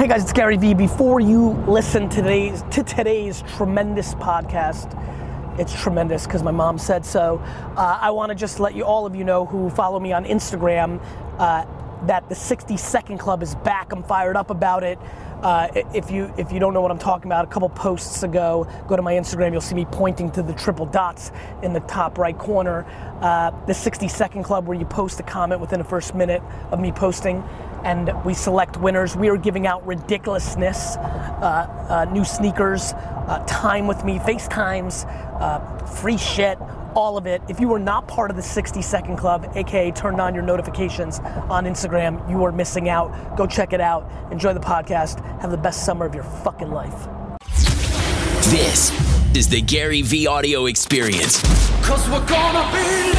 Hey guys, it's Gary Vee. Before you listen to today's, to today's tremendous podcast, it's tremendous because my mom said so. Uh, I want to just let you, all of you know who follow me on Instagram, uh, that the 60 Second Club is back. I'm fired up about it. Uh, if you if you don't know what I'm talking about, a couple posts ago, go to my Instagram. You'll see me pointing to the triple dots in the top right corner. Uh, the 60 Second Club, where you post a comment within the first minute of me posting, and we select winners. We are giving out ridiculousness, uh, uh new sneakers, uh, time with me, FaceTimes, uh, free shit all of it. If you are not part of the 60 Second Club, aka turned on your notifications on Instagram, you are missing out. Go check it out. Enjoy the podcast. Have the best summer of your fucking life. This is the Gary Vee audio experience. Cause we're gonna be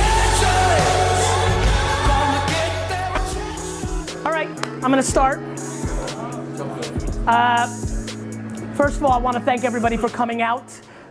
All I'm gonna start. Uh, first of all, I want to thank everybody for coming out.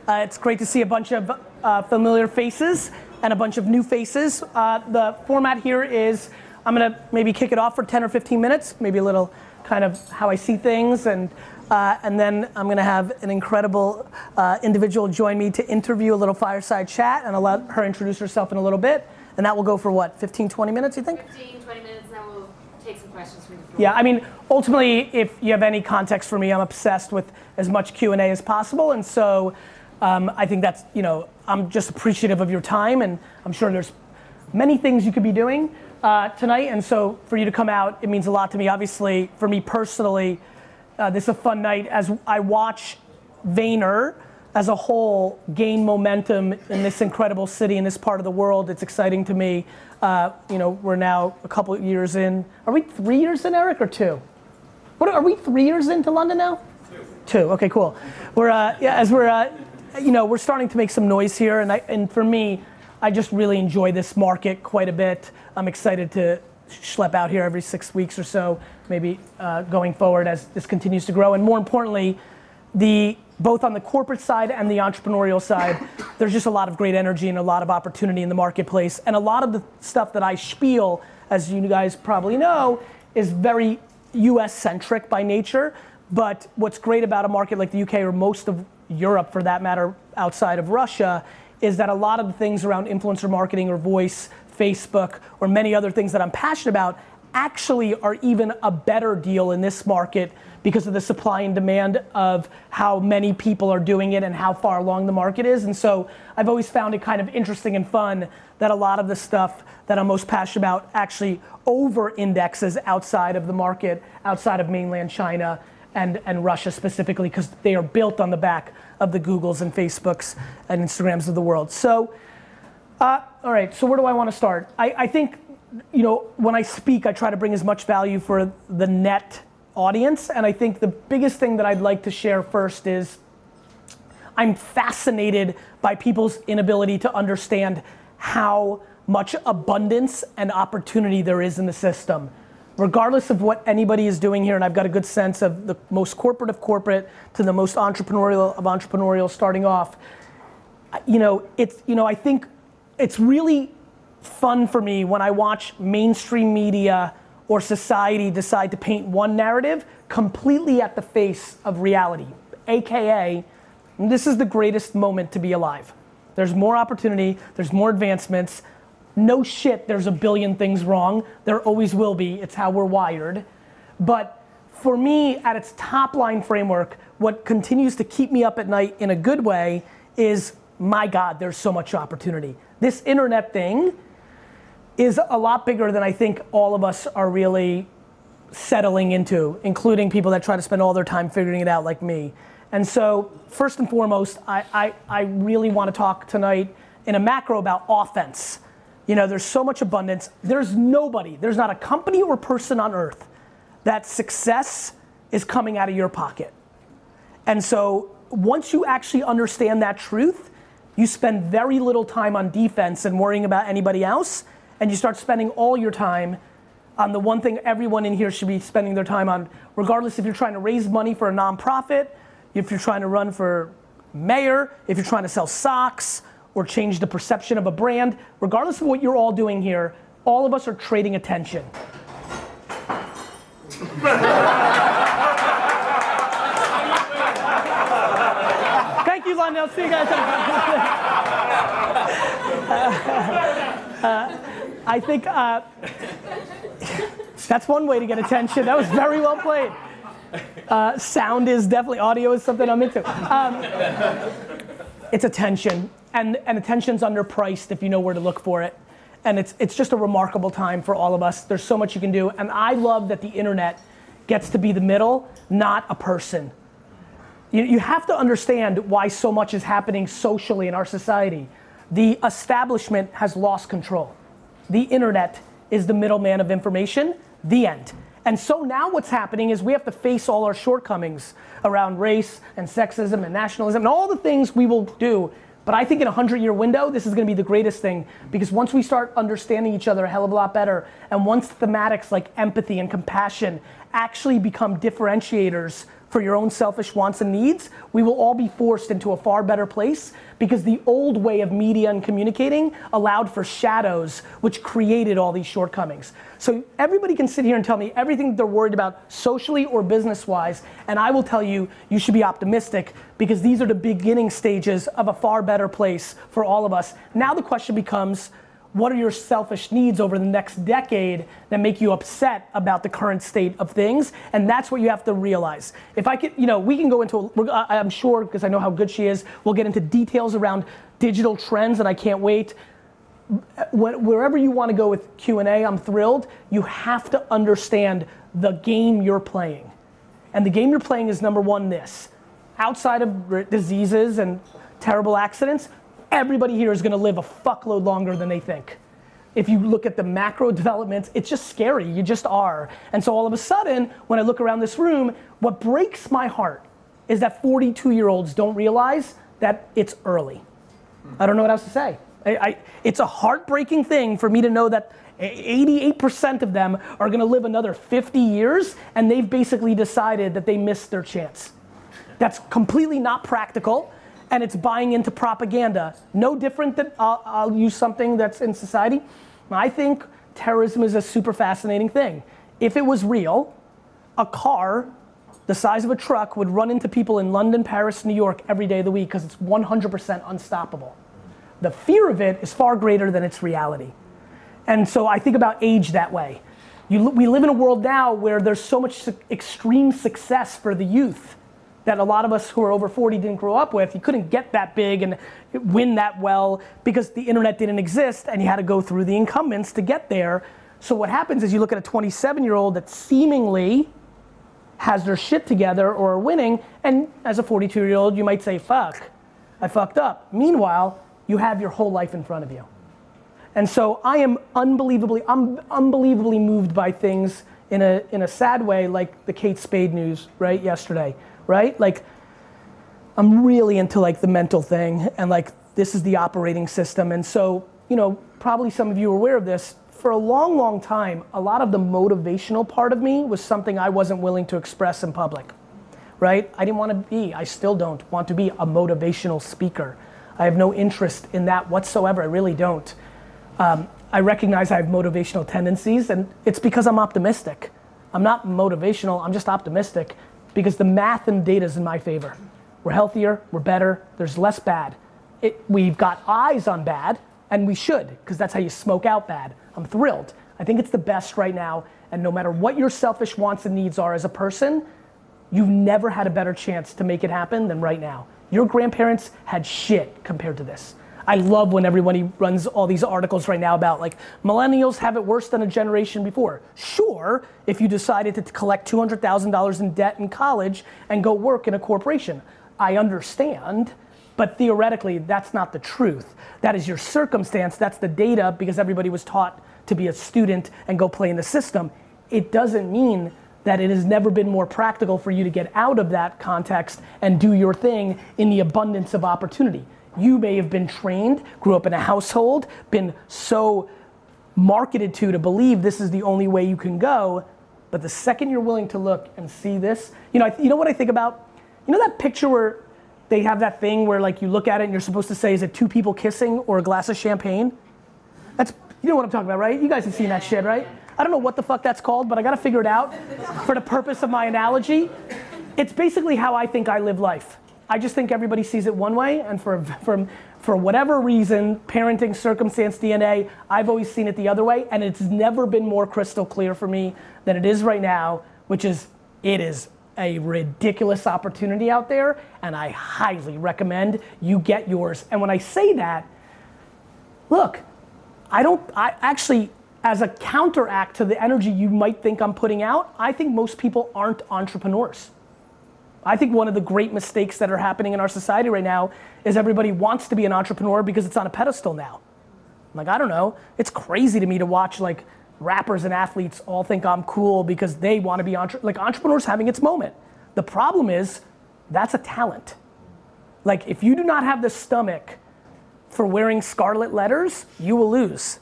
Uh, it's great to see a bunch of uh, familiar faces and a bunch of new faces. Uh, the format here is I'm gonna maybe kick it off for 10 or 15 minutes, maybe a little kind of how I see things, and uh, and then I'm gonna have an incredible uh, individual join me to interview a little fireside chat, and I'll let her introduce herself in a little bit, and that will go for what, 15, 20 minutes, you think? 15, 20 minutes, and then we'll take some questions. Yeah, I mean, ultimately, if you have any context for me, I'm obsessed with as much Q and A as possible, and so um, I think that's, you know, I'm just appreciative of your time, and I'm sure there's many things you could be doing uh, tonight. And so for you to come out, it means a lot to me. Obviously, for me personally, uh, this is a fun night as I watch Vayner as a whole gain momentum in this incredible city in this part of the world. It's exciting to me. Uh, you know, we're now a couple of years in. Are we three years in, Eric, or two? What are we three years into London now? Two. Two. Okay, cool. We're uh, yeah, as we're uh, you know, we're starting to make some noise here, and, I, and for me, I just really enjoy this market quite a bit. I'm excited to schlep out here every six weeks or so, maybe uh, going forward as this continues to grow. And more importantly, the both on the corporate side and the entrepreneurial side, there's just a lot of great energy and a lot of opportunity in the marketplace. And a lot of the stuff that I spiel, as you guys probably know, is very US centric by nature. But what's great about a market like the UK or most of Europe for that matter, outside of Russia, is that a lot of the things around influencer marketing or voice, Facebook, or many other things that I'm passionate about actually are even a better deal in this market because of the supply and demand of how many people are doing it and how far along the market is. And so I've always found it kind of interesting and fun that a lot of the stuff that I'm most passionate about actually over indexes outside of the market, outside of mainland China and, and Russia specifically, because they are built on the back of the Googles and Facebooks and Instagrams of the world. So, uh, all right, so where do I want to start? I, I think, you know, when I speak, I try to bring as much value for the net audience. And I think the biggest thing that I'd like to share first is I'm fascinated by people's inability to understand how much abundance and opportunity there is in the system regardless of what anybody is doing here, and I've got a good sense of the most corporate of corporate to the most entrepreneurial of entrepreneurial starting off, you know, it's, you know, I think it's really fun for me when I watch mainstream media or society decide to paint one narrative completely at the face of reality. AKA, this is the greatest moment to be alive. There's more opportunity, there's more advancements, no shit, there's a billion things wrong. There always will be. It's how we're wired. But for me, at its top line framework, what continues to keep me up at night in a good way is my God, there's so much opportunity. This internet thing is a lot bigger than I think all of us are really settling into, including people that try to spend all their time figuring it out like me. And so, first and foremost, I, I, I really want to talk tonight in a macro about offense you know, there's so much abundance. There's nobody, there's not a company or person on earth that success is coming out of your pocket. And so once you actually understand that truth, you spend very little time on defense and worrying about anybody else, and you start spending all your time on the one thing everyone in here should be spending their time on, regardless if you're trying to raise money for a nonprofit, if you're trying to run for mayor, if you're trying to sell socks or change the perception of a brand, regardless of what you're all doing here, all of us are trading attention. Thank you, Lionel. See you guys. uh, uh, I think uh, that's one way to get attention. That was very well played. Uh, sound is definitely audio is something I'm into. Um, it's attention, and and attention's underpriced if you know where to look for it. And it's it's just a remarkable time for all of us. There's so much you can do, and I love that the internet gets to be the middle, not a person. You, you have to understand why so much is happening socially in our society. The establishment has lost control. The internet is the middleman of information. The end. And so now what's happening is we have to face all our shortcomings around race and sexism and nationalism and all the things we will do. But I think in a hundred year window, this is gonna be the greatest thing because once we start understanding each other a hell of a lot better, and once thematics like empathy and compassion actually become differentiators for your own selfish wants and needs, we will all be forced into a far better place because the old way of media and communicating allowed for shadows which created all these shortcomings. So everybody can sit here and tell me everything they're worried about socially or business wise, and I will tell you, you should be optimistic because these are the beginning stages of a far better place for all of us. Now the question becomes, what are your selfish needs over the next decade that make you upset about the current state of things? And that's what you have to realize. If i could you know we can go into i'm sure because i know how good she is we'll get into details around digital trends and i can't wait. Wherever you want to go with q&a i'm thrilled. You have to understand the game you're playing. And the game you're playing is number one this. Outside of diseases and terrible accidents everybody here is gonna live a fuckload longer than they think. If you look at the macro developments, it's just scary. You just are. And so all of a sudden, when I look around this room, what breaks my heart is that 42 year olds don't realize that it's early. I don't know what else to say. I, I, it's a heartbreaking thing for me to know that 88% of them are gonna live another 50 years and they've basically decided that they missed their chance. That's completely not practical and it's buying into propaganda. No different than I'll, I'll use something that's in society. I think terrorism is a super fascinating thing. If it was real, a car the size of a truck would run into people in London, Paris, New York every day of the week because it's 100% unstoppable. The fear of it is far greater than its reality. And so I think about age that way. You, we live in a world now where there's so much extreme success for the youth that a lot of us who are over 40 didn't grow up with. You couldn't get that big and win that well because the internet didn't exist and you had to go through the incumbents to get there. So what happens is you look at a 27 year old that seemingly has their shit together or are winning, and as a 42 year old, you might say, fuck, I fucked up. Meanwhile, you have your whole life in front of you. And so I am unbelievably, I'm unbelievably moved by things in a, in a sad way, like the Kate Spade news, right, yesterday right? Like, I'm really into like the mental thing and like this is the operating system. And so, you know, probably some of you are aware of this. For a long, long time, a lot of the motivational part of me was something I wasn't willing to express in public, right? I didn't want to be, I still don't want to be a motivational speaker. I have no interest in that whatsoever. I really don't. Um, I recognize I have motivational tendencies, and it's because I'm optimistic. I'm not motivational, I'm just optimistic because the math and data is in my favor. We're healthier, we're better, there's less bad. It, we've got eyes on bad, and we should, because that's how you smoke out bad. I'm thrilled. I think it's the best right now, and no matter what your selfish wants and needs are as a person, you've never had a better chance to make it happen than right now. Your grandparents had shit compared to this. I love when everybody runs all these articles right now about like millennials have it worse than a generation before. Sure, if you decided to collect $200,000 in debt in college and go work in a corporation. I understand, but theoretically, that's not the truth. That is your circumstance, that's the data because everybody was taught to be a student and go play in the system. It doesn't mean that it has never been more practical for you to get out of that context and do your thing in the abundance of opportunity. You may have been trained, grew up in a household, been so marketed to to believe this is the only way you can go. But the second you're willing to look and see this, you know, you know what I think about? You know that picture where they have that thing where like you look at it and you're supposed to say, is it two people kissing or a glass of champagne? That's, you know what I'm talking about, right? You guys have seen that shit, right? I don't know what the fuck that's called, but I gotta figure it out for the purpose of my analogy. It's basically how I think I live life. I just think everybody sees it one way, and for, for, for whatever reason, parenting, circumstance, DNA, I've always seen it the other way, and it's never been more crystal clear for me than it is right now, which is it is a ridiculous opportunity out there, and I highly recommend you get yours. And when I say that, look, I don't, I actually, as a counteract to the energy you might think I'm putting out, I think most people aren't entrepreneurs. I think one of the great mistakes that are happening in our society right now is everybody wants to be an entrepreneur because it's on a pedestal now. Like, I don't know, it's crazy to me to watch like rappers and athletes all think I'm cool because they want to be entre- like entrepreneurs having its moment. The problem is that's a talent. Like if you do not have the stomach for wearing scarlet letters, you will lose.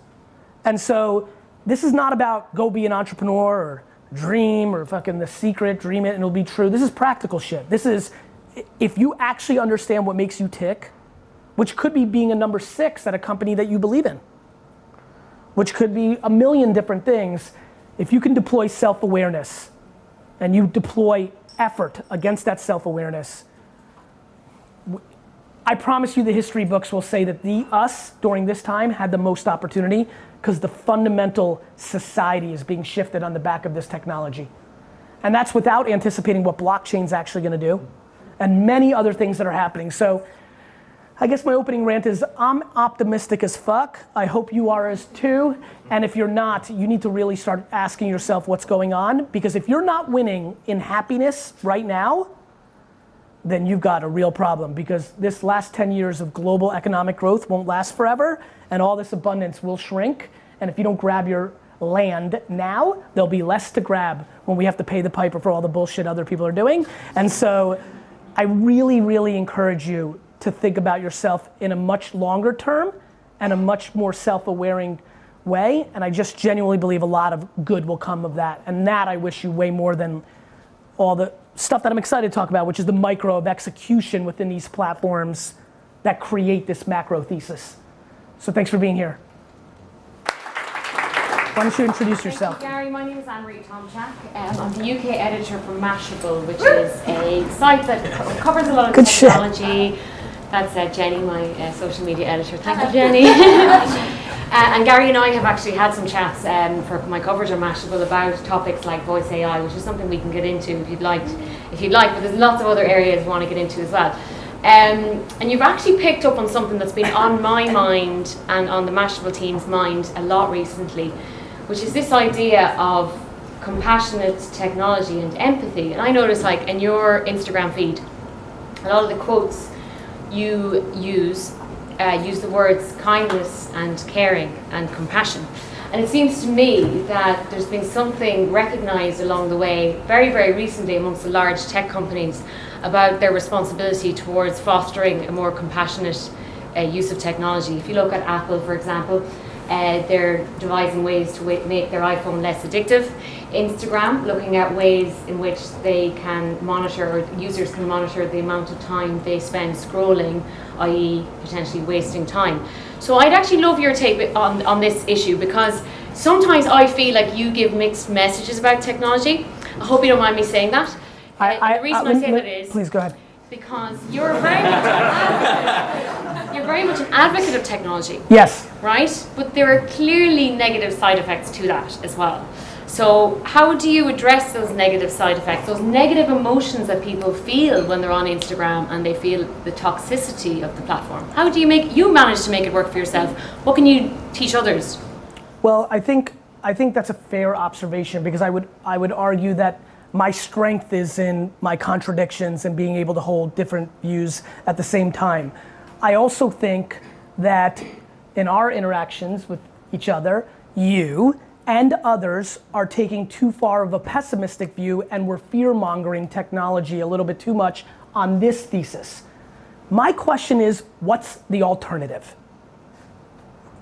And so this is not about go be an entrepreneur or dream or fucking the secret, dream it and it'll be true. This is practical shit. This is if you actually understand what makes you tick, which could be being a number six at a company that you believe in which could be a million different things, if you can deploy self awareness and you deploy effort against that self awareness, I promise you the history books will say that the us during this time had the most opportunity because the fundamental society is being shifted on the back of this technology. And that's without anticipating what blockchain's actually to do and many other things that are happening. So I guess my opening rant is I'm optimistic as fuck. I hope you are as too. And if you're not, you need to really start asking yourself what's going on. Because if you're not winning in happiness right now, then you've got a real problem. Because this last 10 years of global economic growth won't last forever, and all this abundance will shrink. And if you don't grab your land now, there'll be less to grab when we have to pay the piper for all the bullshit other people are doing. And so I really, really encourage you to think about yourself in a much longer term and a much more self-awaring way. And I just genuinely believe a lot of good will come of that. And that I wish you way more than all the stuff that I'm excited to talk about, which is the micro of execution within these platforms that create this macro thesis. So thanks for being here. Why don't you introduce yourself? You, Gary, my name is Anne-Marie Tomchak. Um, I'm the UK editor for Mashable, which is a site that covers a lot of Good shit. technology. That's uh, Jenny, my uh, social media editor. Thank you, Jenny. uh, and Gary and I have actually had some chats um, for my coverage on Mashable about topics like voice AI, which is something we can get into if you'd like. If you'd like, but there's lots of other areas we want to get into as well. Um, and you've actually picked up on something that's been on my mind and on the Mashable team's mind a lot recently, which is this idea of compassionate technology and empathy. And I notice, like in your Instagram feed, a lot of the quotes you use uh, use the words kindness and caring and compassion. And it seems to me that there's been something recognized along the way, very, very recently, amongst the large tech companies about their responsibility towards fostering a more compassionate uh, use of technology. If you look at Apple, for example, uh, they're devising ways to make their iPhone less addictive. Instagram, looking at ways in which they can monitor, or users can monitor the amount of time they spend scrolling, i.e., potentially wasting time. So I'd actually love your take on, on this issue because sometimes I feel like you give mixed messages about technology. I hope you don't mind me saying that. Uh, the reason I, let- say that is Please go ahead. Because you're very much an advocate. You're very much an advocate of technology Yes. right? But there are clearly negative side effects to that as well. So, how do you address those negative side effects, those negative emotions that people feel when they're on Instagram and they feel the toxicity of the platform? How do you make you manage to make it work for yourself? What can you teach others? Well, I think I think that's a fair observation because I would I would argue that my strength is in my contradictions and being able to hold different views at the same time. I also think that in our interactions with each other, you and others are taking too far of a pessimistic view and we're fear mongering technology a little bit too much on this thesis. My question is what's the alternative?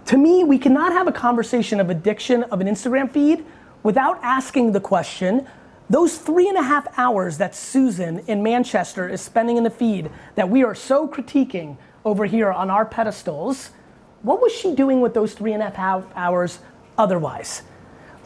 to me, we cannot have a conversation of addiction of an Instagram feed without asking the question those three and a half hours that Susan in Manchester is spending in the feed that we are so critiquing over here on our pedestals, what was she doing with those three and a half hours otherwise?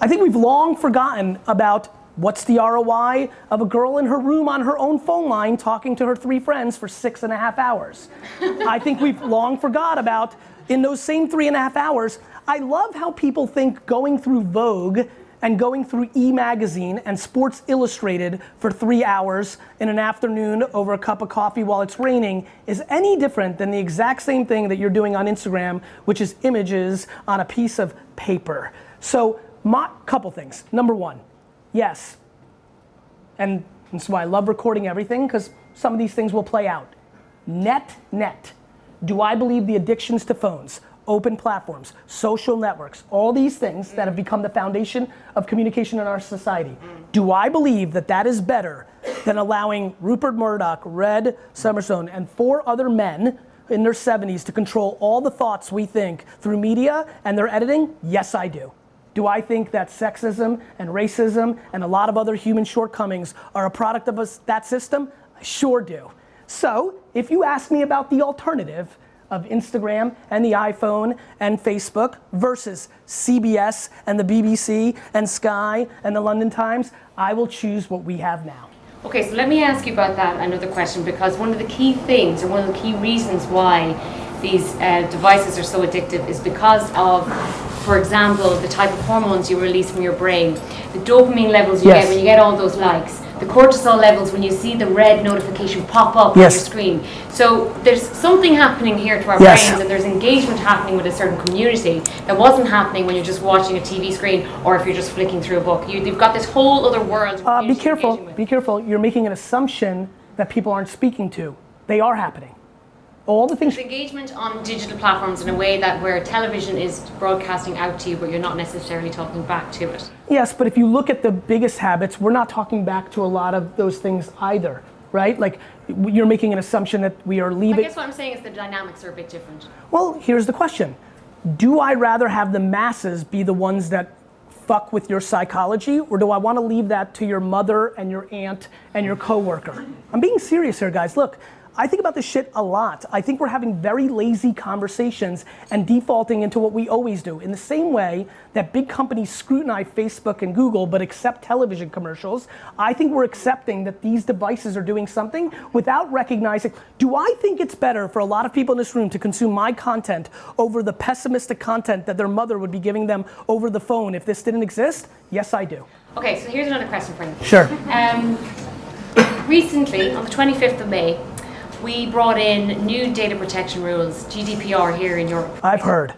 I think we've long forgotten about What's the ROI of a girl in her room on her own phone line talking to her three friends for six and a half hours? I think we've long forgot about in those same three and a half hours. I love how people think going through Vogue and going through E Magazine and Sports Illustrated for three hours in an afternoon over a cup of coffee while it's raining is any different than the exact same thing that you're doing on Instagram, which is images on a piece of paper. So, my couple things. Number one, Yes. And that's why I love recording everything because some of these things will play out. Net, net. Do I believe the addictions to phones, open platforms, social networks, all these things that have become the foundation of communication in our society, do I believe that that is better than allowing Rupert Murdoch, Red Summerstone, and four other men in their 70s to control all the thoughts we think through media and their editing? Yes, I do. Do I think that sexism and racism and a lot of other human shortcomings are a product of us, that system? I sure do. So, if you ask me about the alternative of Instagram and the iPhone and Facebook versus CBS and the BBC and Sky and the London Times, I will choose what we have now. Okay, so let me ask you about that another question because one of the key things or one of the key reasons why these uh, devices are so addictive is because of for example, the type of hormones you release from your brain, the dopamine levels you Yes. get when you get all those likes, the cortisol levels when you see the red notification pop up Yes. on your screen. So there's something happening here to our Yes. brains, and there's engagement happening with a certain community that wasn't happening when you're just watching a TV screen or if you're just flicking through a book. You, you've got this whole other world. Uh, be careful, be careful. You're making an assumption that people aren't speaking to. They are happening. All the things It's engagement on digital platforms in a way that where television is broadcasting out to you, but you're not necessarily talking back to it. Yes, but if you look at the biggest habits, we're not talking back to a lot of those things either, right? Like you're making an assumption that we are leaving. I guess what I'm saying is the dynamics are a bit different. Well, here's the question Do I rather have the masses be the ones that fuck with your psychology, or do I want to leave that to your mother and your aunt and your coworker? I'm being serious here, guys. Look, I think about this shit a lot. I think we're having very lazy conversations and defaulting into what we always do. In the same way that big companies scrutinize Facebook and Google but accept television commercials, I think we're accepting that these devices are doing something without recognizing. Do I think it's better for a lot of people in this room to consume my content over the pessimistic content that their mother would be giving them over the phone if this didn't exist? Yes, I do. Okay, so here's another question for you. Sure. Um, recently, on the 25th of May, we brought in new data protection rules, GDPR, here in Europe. I've heard.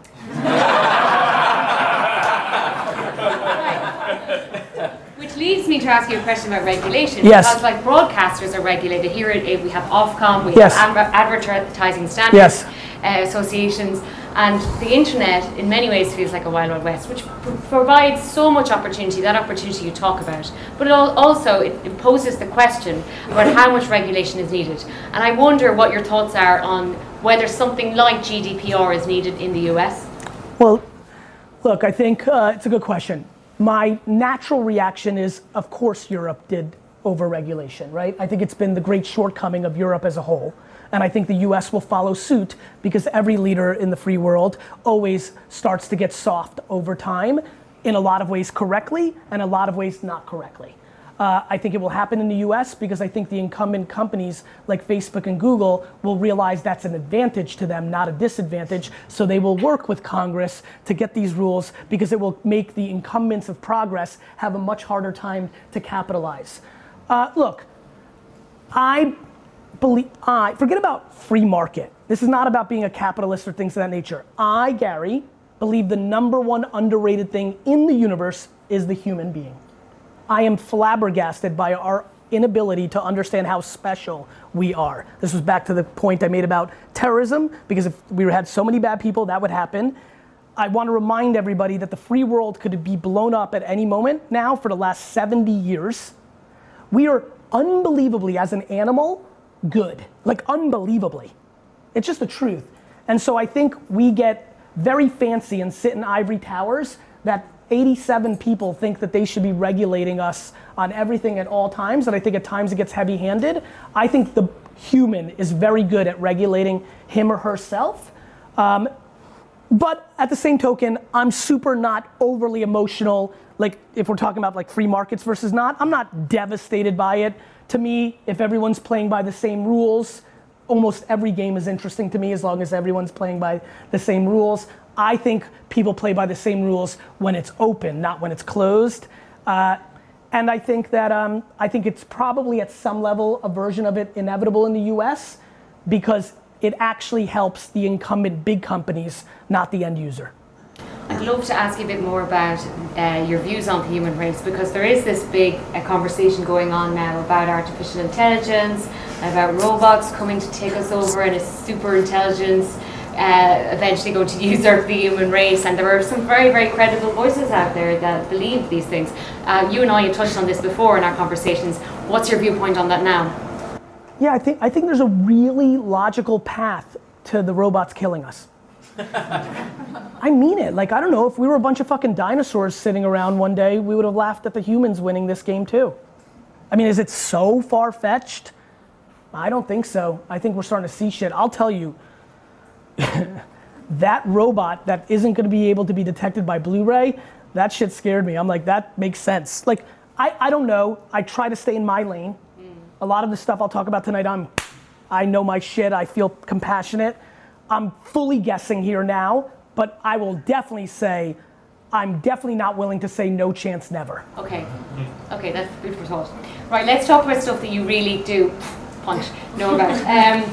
Which leads me to ask you a question about regulation. Yes. Because like broadcasters are regulated. Here at- we have Ofcom, we Yes. have adver- advertising standards Yes. uh, associations, and the internet in many ways feels like a wild wild west, which pr- provides so much opportunity. That opportunity you talk about, but it al- also it, poses the question about how much regulation is needed. And I wonder what your thoughts are on whether something like GDPR is needed in the US. Well, look, I think uh, it's a good question. My natural reaction is, of course, Europe did overregulation, right? I think it's been the great shortcoming of Europe as a whole. And I think the US will follow suit because every leader in the free world always starts to get soft over time, in a lot of ways correctly, and a lot of ways not correctly. Uh, I think it will happen in the US because I think the incumbent companies like Facebook and Google will realize that's an advantage to them, not a disadvantage. So they will work with Congress to get these rules because it will make the incumbents of progress have a much harder time to capitalize. Uh, look, I believe, I, forget about free market. This is not about being a capitalist or things of that nature. I, Gary, believe the number one underrated thing in the universe is the human being. I am flabbergasted by our inability to understand how special we are. This was back to the point I made about terrorism, because if we had so many bad people, that would happen. I want to remind everybody that the free world could be blown up at any moment now for the last 70 years. We are unbelievably, as an animal, good. Like, unbelievably. It's just the truth. And so I think we get very fancy and sit in ivory towers that 87 people think that they should be regulating us on everything at all times. And I think at times it gets heavy handed. I think the human is very good at regulating him or herself. Um, but at the same token, I'm super not overly emotional. Like if we're talking about like free markets versus not, I'm not devastated by it. To me, if everyone's playing by the same rules, almost every game is interesting to me as long as everyone's playing by the same rules. I think people play by the same rules when it's open, not when it's closed. Uh, and I think that um, I think it's probably at some level a version of it inevitable in the U.S. because it actually helps the incumbent big companies, not the end user. I'd love to ask you a bit more about uh, your views on the human race because there is this big uh, conversation going on now about artificial intelligence, about robots coming to take us over and a super intelligence uh, eventually going to usurp the human race. And there are some very, very credible voices out there that believe these things. Uh, you and I have touched on this before in our conversations. What's your viewpoint on that now? Yeah, I think I think there's a really logical path to the robots killing us. I mean it. Like I don't know if we were a bunch of fucking dinosaurs sitting around one day, we would have laughed at the humans winning this game too. I mean, is it so far fetched? I don't think so. I think we're starting to see shit. I'll tell you, that robot that isn't going to be able to be detected by Blu-ray, that shit scared me. I'm like, that makes sense. Like, I, I don't know. I try to stay in my lane. A lot of the stuff I'll talk about tonight, I'm, I know my shit. I feel compassionate. I'm fully guessing here now, but I will definitely say I'm definitely not willing to say no chance never. Okay. Okay, that's for thought. Right, let's talk about stuff that you really do punch know about. Um,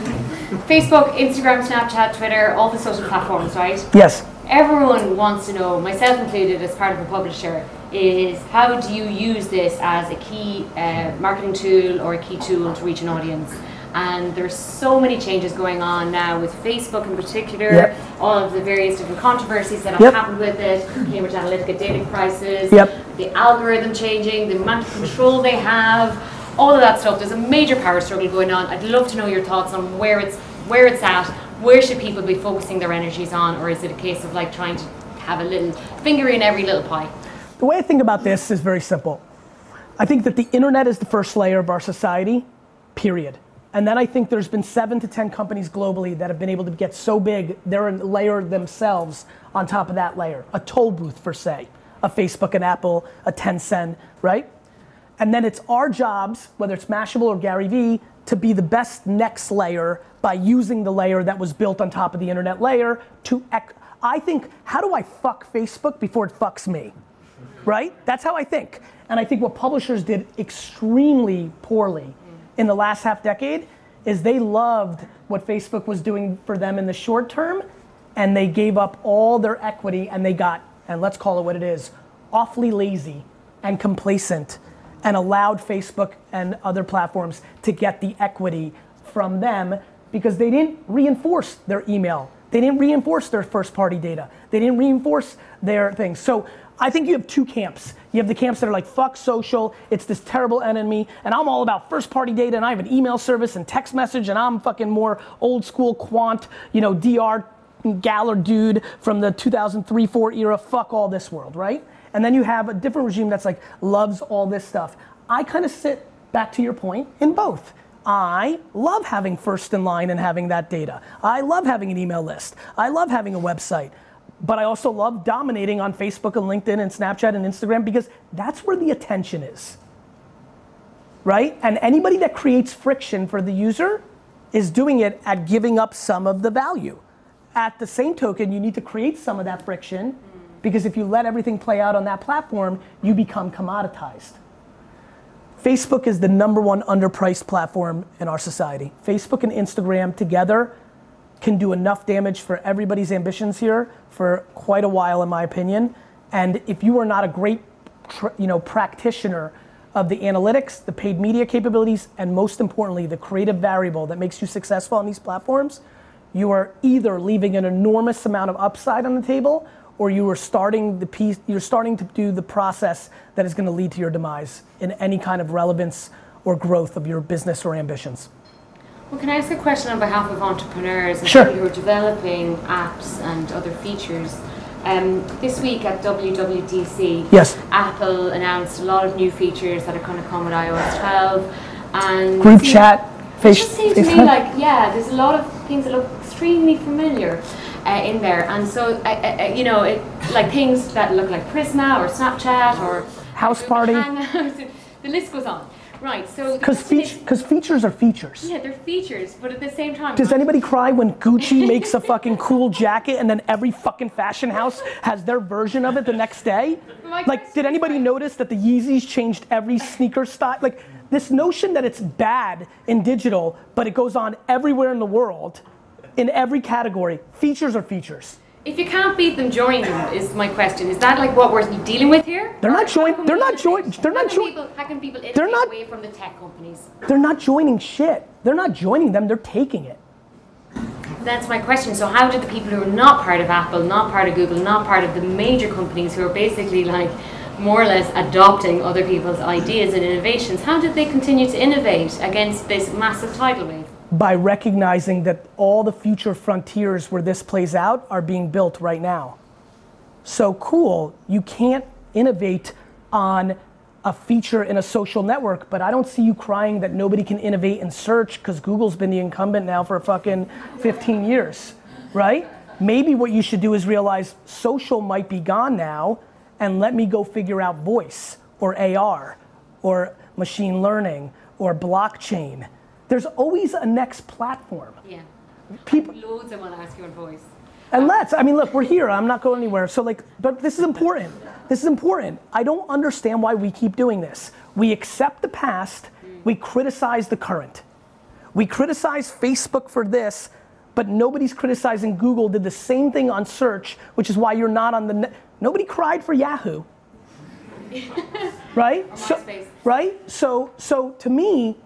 Facebook, Instagram, Snapchat, Twitter, all the social platforms, right? Yes. Everyone wants to know, myself included, as part of a publisher, is how do you use this as a key uh, marketing tool or a key tool to reach an audience? And there's so many changes going on now with Facebook in particular, yep. all of the various different controversies that have yep. happened with it, Cambridge Analytica data crisis, yep. the algorithm changing, the amount of control they have all of that stuff. There's a major power struggle going on. I'd love to know your thoughts on where it's where it's at. Where should people be focusing their energies on, or is it a case of like trying to have a little finger in every little pie? The way I think about this is very simple. I think that the internet is the first layer of our society, period. And then I think there's been seven to 10 companies globally that have been able to get so big, they're a layer themselves on top of that layer. A toll booth, for say, a Facebook, an Apple, a Tencent, right? And then it's our jobs, whether it's Mashable or Gary Vee, to be the best next layer by using the layer that was built on top of the internet layer to. Ec- I think, how do I fuck Facebook before it fucks me? Right? That's how I think. And I think what publishers did extremely poorly in the last half decade is they loved what Facebook was doing for them in the short term and they gave up all their equity and they got, and let's call it what it is, awfully lazy and complacent and allowed Facebook and other platforms to get the equity from them because they didn't reinforce their email. They didn't reinforce their first party data. They didn't reinforce their things. So I think you have two camps. You have the camps that are like, fuck social, it's this terrible enemy, and I'm all about first party data, and I have an email service and text message, and I'm fucking more old school quant, you know, DR Galler dude from the 2003 4 era, fuck all this world, right? And then you have a different regime that's like loves all this stuff. I kind of sit back to your point in both. I love having first in line and having that data. I love having an email list. I love having a website. But I also love dominating on Facebook and LinkedIn and Snapchat and Instagram because that's where the attention is. Right? And anybody that creates friction for the user is doing it at giving up some of the value. At the same token, you need to create some of that friction because if you let everything play out on that platform, you become commoditized. Facebook is the number one underpriced platform in our society. Facebook and Instagram together can do enough damage for everybody's ambitions here for quite a while, in my opinion. And if you are not a great, you know, practitioner of the analytics, the paid media capabilities, and most importantly, the creative variable that makes you successful on these platforms, you are either leaving an enormous amount of upside on the table or you are starting the piece, you're starting to do the process that is going to lead to your demise in any kind of relevance or growth of your business or ambitions. Well, can I ask a question on behalf of entrepreneurs and sure. who are developing apps and other features? Um, this week at WWDC, yes. Apple announced a lot of new features that are going to come with iOS 12, and group chat. Face, it just seems to me like yeah, there's a lot of things that look extremely familiar. uh, in there, and so uh, uh, uh, you know, it, like things that look like Prisma or Snapchat or Houseparty. The list goes on. Right. So Because is- features are features. yeah, they're features, but at the same time, Does anybody cry when Gucci makes a fucking cool jacket and then every fucking fashion house has their version of it the next day? My Like, did anybody right. notice that the Yeezys changed every sneaker style? Like, this notion that it's bad in digital, but it goes on everywhere in the world, in every category. Features are features. If you can't beat them, join them. Is my question. Is that like what we're dealing with here? They're not Or how join- can they're not innovate? join- they're not can join- people- How can people They're not- away from the tech companies? They're not joining shit. They're not joining them, they're taking it. That's my question. So how did the people who are not part of Apple, not part of Google, not part of the major companies who are basically like more or less adopting other people's ideas and innovations, how did they continue to innovate against this massive tidal wave? By recognizing that all the future frontiers where this plays out are being built right now. So cool, you can't innovate on a feature in a social network, but I don't see you crying that nobody can innovate in search because Google's been the incumbent now for fucking 15 years, right? Maybe what you should do is realize social might be gone now and let me go figure out voice or AR or machine learning or blockchain. There's always a next platform. Yeah. People, Loads I want to ask your voice. and let's, I mean, look, we're here. I'm not going anywhere. So, like, but this is important. This is important. I don't understand why we keep doing this. We accept the past, mm. we criticize the current. We criticize Facebook for this, but nobody's criticizing Google did the same thing on search, which is why you're not on the net. Nobody cried for Yahoo. right? So, right? So, so to me,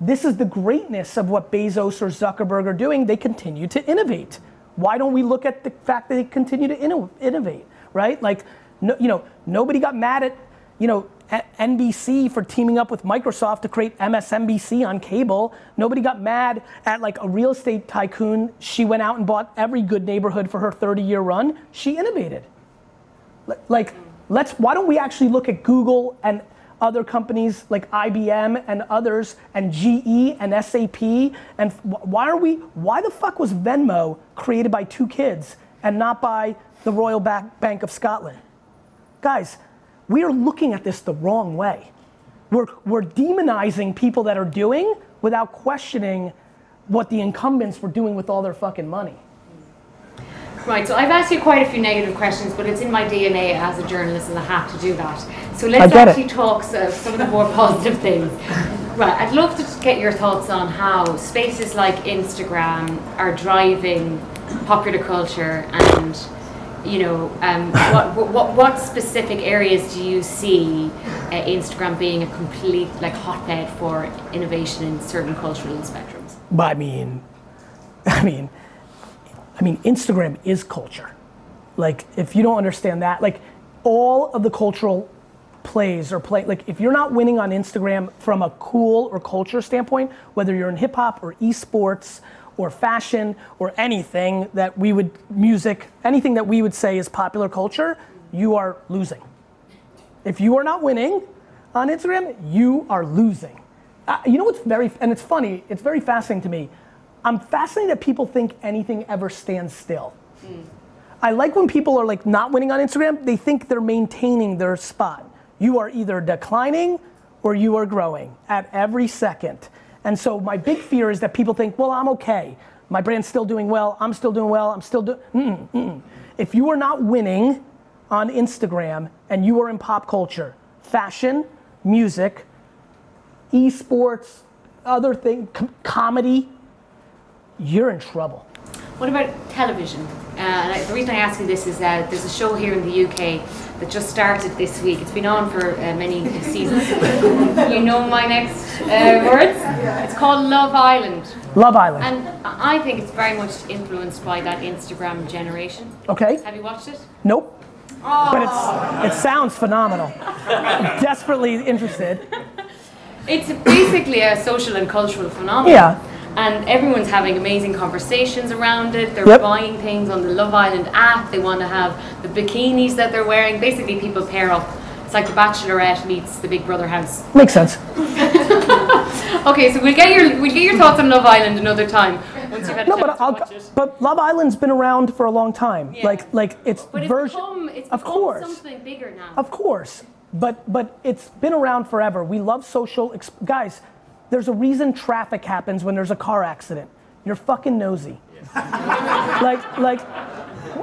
this is the greatness of what Bezos or Zuckerberg are doing. They continue to innovate. Why don't we look at the fact that they continue to inno- innovate, right? Like, no, you know, nobody got mad at, you know, NBC for teaming up with Microsoft to create MSNBC on cable. Nobody got mad at like a real estate tycoon. She went out and bought every good neighborhood for her 30-year run. She innovated. Like, let's, why don't we actually look at Google and other companies like IBM and others and GE and SAP and why are we, why the fuck was Venmo created by two kids and not by the Royal Ba- Bank of Scotland? Guys, we are looking at this the wrong way. We're, we're demonizing people that are doing without questioning what the incumbents were doing with all their fucking money. Right, so I've asked you quite a few negative questions, but it's in my DNA as a journalist and I have to do that. So let's get it. actually talk uh, some of the more positive things. Right, I'd love to get your thoughts on how spaces like Instagram are driving popular culture and you know, um, what, what, what specific areas do you see uh, Instagram being a complete like hotbed for innovation in certain cultural spectrums? But I mean, I mean, I mean, Instagram is culture. Like, if you don't understand that, like, all of the cultural plays or play, like, if you're not winning on Instagram from a cool or culture standpoint, whether you're in hip hop or esports or fashion or anything that we would, music, anything that we would say is popular culture, you are losing. If you are not winning on Instagram, you are losing. Uh, you know what's very, and it's funny, it's very fascinating to me. I'm fascinated that people think anything ever stands still. I like when people are like not winning on Instagram, they think they're maintaining their spot. You are either declining or you are growing at every second. And so my big fear is that people think, well, I'm okay. My brand's still doing well. I'm still doing well. I'm still doing. If you are not winning on Instagram and you are in pop culture, fashion, music, esports, other thing, com- comedy, you're in trouble. What about television? Uh, the reason I ask you this is that there's a show here in the UK that just started this week. It's been on for uh, many seasons. you know my next uh, words? It's called Love Island. Love Island. And I think it's very much influenced by that Instagram generation. okay? Have you watched it? Nope. But it's, it sounds phenomenal. Desperately interested. It's basically a social and cultural phenomenon. Yeah. And everyone's having amazing conversations around it. They're Yep. buying things on the Love Island app. They want to have the bikinis that they're wearing. Basically, people pair up. It's like the Bachelorette meets the Big Brother house. Makes sense. Okay, so we'll get your we'll get your thoughts on Love Island another time. Once you've had a No, but I'll, but Love Island's been around for a long time. Yeah. Like like it's But it's version become, it's of course. something bigger now. Of course, but but it's been around forever. We love social ex- guys. There's a reason traffic happens when there's a car accident. You're fucking nosy. like like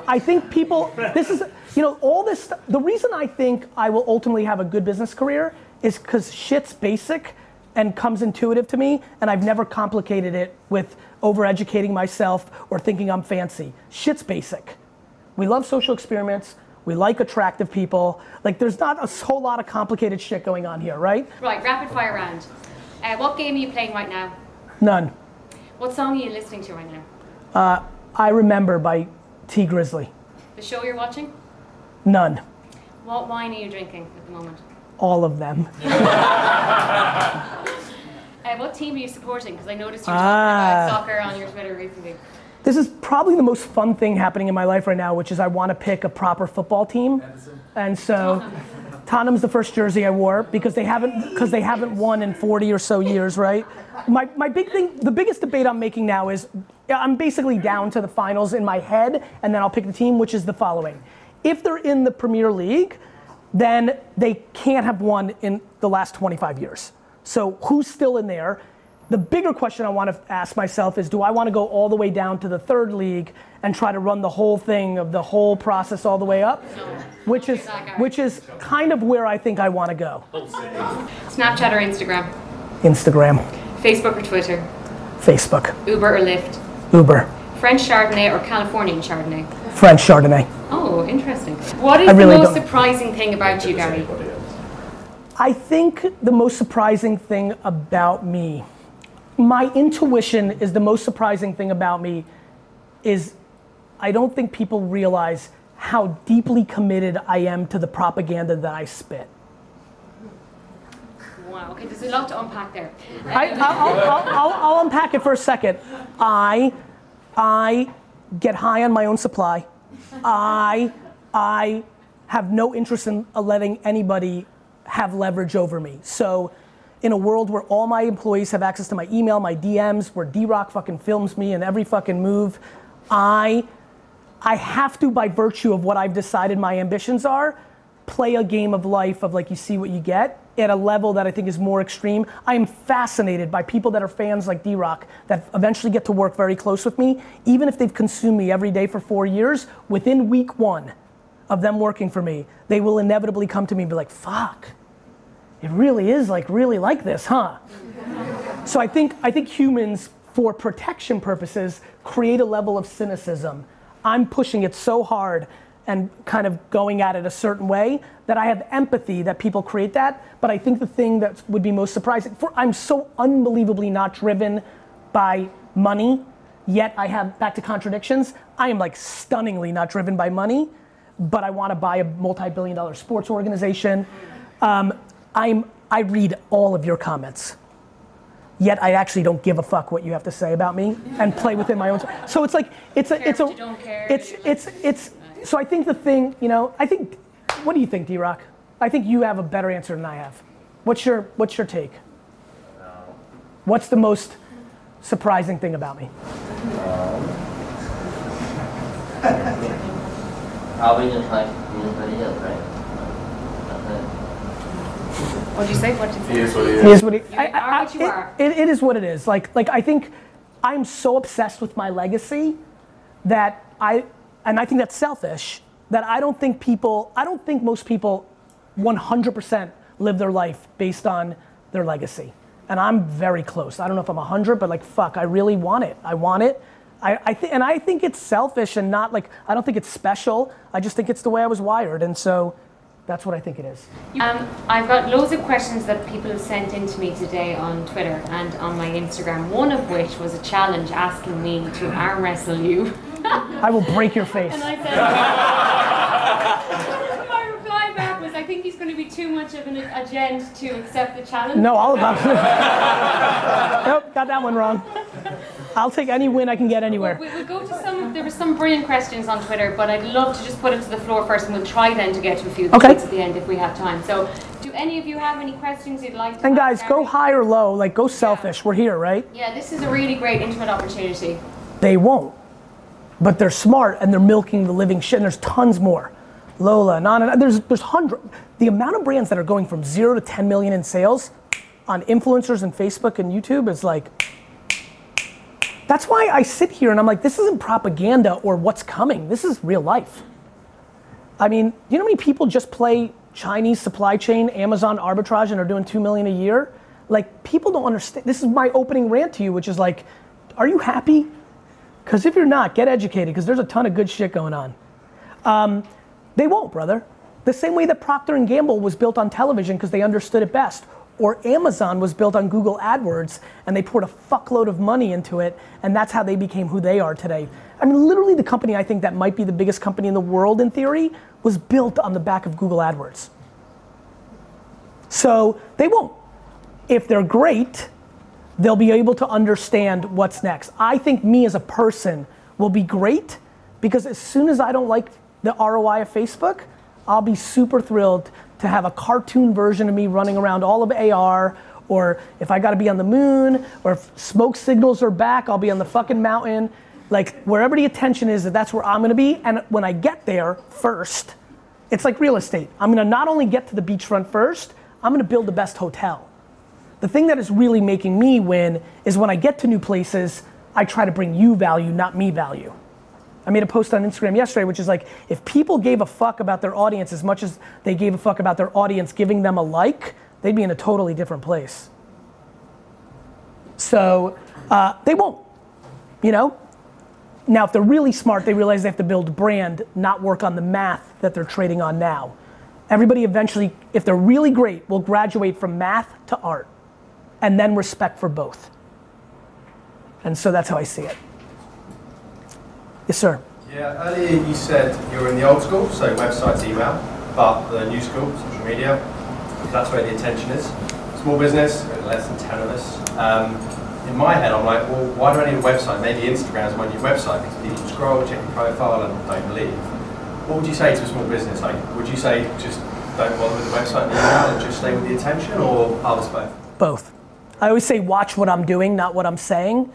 I think people this is you know all this the reason I think I will ultimately have a good business career is cuz shit's basic and comes intuitive to me and I've never complicated it with overeducating myself or thinking I'm fancy. Shit's basic. We love social experiments. We like attractive people. Like, there's not a whole lot of complicated shit going on here, right? Right, rapid fire round. Uh, what game are you playing right now? None. What song are you listening to right now? I Remember by Tee Grizzley. The show you're watching? None. What wine are you drinking at the moment? All of them. Uh, what team are you supporting? Because I noticed you were Ah. talking about soccer on your Twitter recently. This is probably the most fun thing happening in my life right now, which is I want to pick a proper football team. And so Tottenham's the first jersey I wore because they haven't because they haven't won in 40 or so years, right? My, my big thing, the biggest debate I'm making now is I'm basically down to the finals in my head, and then I'll pick the team, which is the following. If they're in the Premier League, then they can't have won in the last 25 years. So who's still in there? The bigger question I want to ask myself is do I want to go all the way down to the third league and try to run the whole thing of the whole process all the way up? Which is which is kind of where I think I want to go. Snapchat or Instagram? Instagram, Facebook or Twitter? Facebook, Uber or Lyft? Uber, French Chardonnay or Californian Chardonnay? French Chardonnay. Oh, interesting. What is really the most don't- surprising thing about you, Gary? I think the most surprising thing about me, my intuition is the most surprising thing about me is I don't think people realize how deeply committed I am to the propaganda that I spit. Wow, okay, there's a lot to unpack there. I, I'll, I'll, I'll, I'll unpack it for a second. I, I get high on my own supply. I, I have no interest in letting anybody have leverage over me. So, in a world where all my employees have access to my email, my DMs, where D-Rock fucking films me in every fucking move, I, I have to, by virtue of what I've decided my ambitions are, play a game of life of like you see what you get at a level that I think is more extreme. I am fascinated by people that are fans like D-Rock that eventually get to work very close with me, even if they've consumed me every day for four years. Within week one of them working for me, they will inevitably come to me and be like, "Fuck, it really is like really like this, huh?" So I think I think humans, for protection purposes, create a level of cynicism. I'm pushing it so hard and kind of going at it a certain way that I have empathy that people create that. But I think the thing that would be most surprising, for I'm so unbelievably not driven by money, yet I have back to contradictions. I am like stunningly not driven by money, but I want to buy a multi-billion dollar sports organization. Um, I'm I read all of your comments yet I actually don't give a fuck what you have to say about me and play within my own. So it's like it's a it's a but you don't care, it's it's it's. So I think the thing, you know, I think. What do you think, D-Rock? I think you have a better answer than I have. What's your What's your take? What's the most surprising thing about me? Um, probably just like anybody else, right? That's it. What'd you say? What'd you say? He is what he He is. is what he, You are what you it- are. It, it is what it is. Like, like I think I'm so obsessed with my legacy that I, and I think that's selfish, that I don't think people, I don't think most people 100% live their life based on their legacy. And I'm very close. I don't know if I'm 100, but like, fuck, I really want it. I want it. I, I think, and I think it's selfish and not like, I don't think it's special. I just think it's the way I was wired. And so that's what I think it is. Um, I've got loads of questions that people have sent in to me today on Twitter and on my Instagram. One of which was a challenge asking me to arm wrestle you. I will break your face. And I said, my reply back was, I think he's going to be too much of an, a gent to accept the challenge. No, all about Nope, got that one wrong. I'll take any win I can get anywhere. We, we'll go to some. There were some brilliant questions on Twitter, but I'd love to just put it to the floor first, and we'll try then to get to a few Okay. at the end if we have time. So, do any of you have any questions you'd like to? And guys, go high or low, like go selfish. We're here, right? Yeah, this is a really great intimate opportunity. They won't. But they're smart and they're milking the living shit, and there's tons more. Lola, Nana, there's there's hundred. The amount of brands that are going from zero to 10 million in sales on influencers and Facebook and YouTube is like. That's why I sit here and I'm like, this isn't propaganda or what's coming. This is real life. I mean, you know how many people just play Chinese supply chain, Amazon arbitrage, and are doing two million a year? Like, people don't understand. This is my opening rant to you, which is like, are you happy? Because if you're not, get educated, because there's a ton of good shit going on. Um, they won't, brother. The same way that Procter and Gamble was built on television because they understood it best, or Amazon was built on Google AdWords and they poured a fuckload of money into it, and that's how they became who they are today. I mean, literally, the company I think that might be the biggest company in the world in theory was built on the back of Google AdWords. So they won't. If they're great, they'll be able to understand what's next. I think me as a person will be great because as soon as I don't like the ROI of Facebook, I'll be super thrilled to have a cartoon version of me running around all of AR, or if I gotta be on the moon, or if smoke signals are back, I'll be on the fucking mountain. Like wherever the attention is, that's where I'm gonna be. And when I get there first, it's like real estate. I'm gonna not only get to the beachfront first, I'm gonna build the best hotel. The thing that is really making me win is when I get to new places, I try to bring you value, not me value. I made a post on Instagram yesterday, which is like, if people gave a fuck about their audience as much as they gave a fuck about their audience giving them a like, they'd be in a totally different place. So uh, they won't, you know? Now, if they're really smart, they realize they have to build brand, not work on the math that they're trading on now. Everybody eventually, if they're really great, will graduate from math to art, and then respect for both. And so that's how I see it. Yes, sir. Yeah, earlier you said you're in the old school, so websites, email, but the new school, social media, that's where the attention is. Small business, less than 10 of us. Um, in my head, I'm like, well, why do I need a website? Maybe Instagram is my new website because people scroll, check your profile, and don't believe. What would you say to a small business? Like, would you say just don't bother with the website and email and just stay with the attention, or harvest both? Both. I always say watch what I'm doing, not what I'm saying.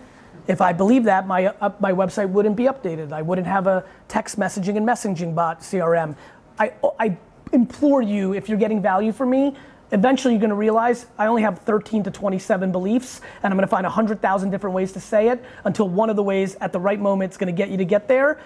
If I believe that, my, uh, my website wouldn't be updated. I wouldn't have a text messaging and messaging bot CRM. I, I implore you, if you're getting value from me, eventually you're gonna realize I only have 13 to 27 beliefs, and I'm gonna find 100,000 different ways to say it until one of the ways at the right moment is gonna get you to get there.